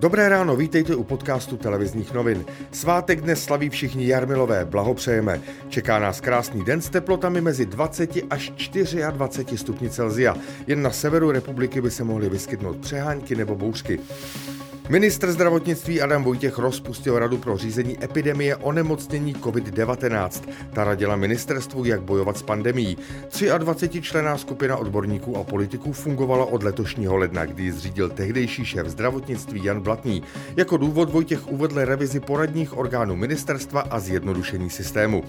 Dobré ráno, vítejte u podcastu televizních novin. Svátek dnes slaví všichni Jarmilové, blahopřejeme. Čeká nás krásný den s teplotami mezi 20 až 24 stupni Celzia. Jen na severu republiky by se mohly vyskytnout přehánky nebo bouřky. Ministr zdravotnictví Adam Vojtěch rozpustil radu pro řízení epidemie onemocnění COVID-19. Ta radila ministerstvu, jak bojovat s pandemí. 23 člená skupina odborníků a politiků fungovala od letošního ledna, kdy zřídil tehdejší šéf zdravotnictví Jan Blatný. Jako důvod Vojtěch uvedl revizi poradních orgánů ministerstva a zjednodušení systému.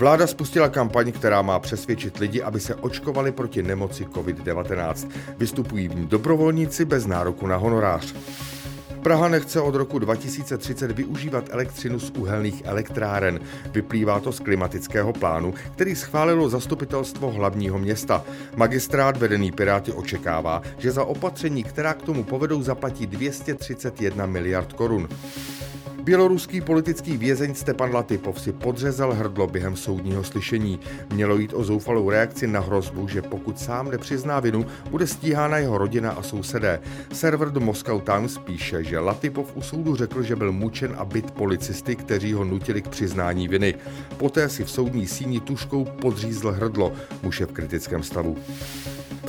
Vláda spustila kampaň, která má přesvědčit lidi, aby se očkovali proti nemoci COVID-19. Vystupují v ní dobrovolníci bez nároku na honorář. Praha nechce od roku 2030 využívat elektřinu z uhelných elektráren. Vyplývá to z klimatického plánu, který schválilo zastupitelstvo hlavního města. Magistrát vedený Piráty očekává, že za opatření, která k tomu povedou, zaplatí 231 miliard korun. Běloruský politický vězeň Stepan Latypov si podřezal hrdlo během soudního slyšení. Mělo jít o zoufalou reakci na hrozbu, že pokud sám nepřizná vinu, bude stíhána jeho rodina a sousedé. Server do Moscow Times píše, že Latypov u soudu řekl, že byl mučen a byt policisty, kteří ho nutili k přiznání viny. Poté si v soudní síni tuškou podřízl hrdlo. Muž je v kritickém stavu.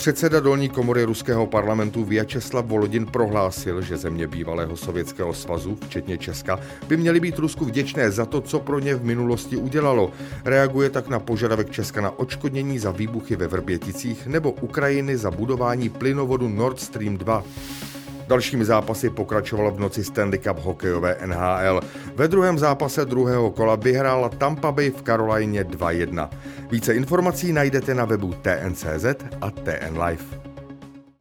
Předseda dolní komory ruského parlamentu Vyacheslav Volodin prohlásil, že země bývalého Sovětského svazu, včetně Česka, by měly být Rusku vděčné za to, co pro ně v minulosti udělalo. Reaguje tak na požadavek Česka na odškodnění za výbuchy ve Vrběticích nebo Ukrajiny za budování plynovodu Nord Stream 2. Dalšími zápasy pokračoval v noci Stanley Cup hokejové NHL. Ve druhém zápase druhého kola vyhrála Tampa Bay v Karolajně 2-1. Více informací najdete na webu TNCZ a TN Live.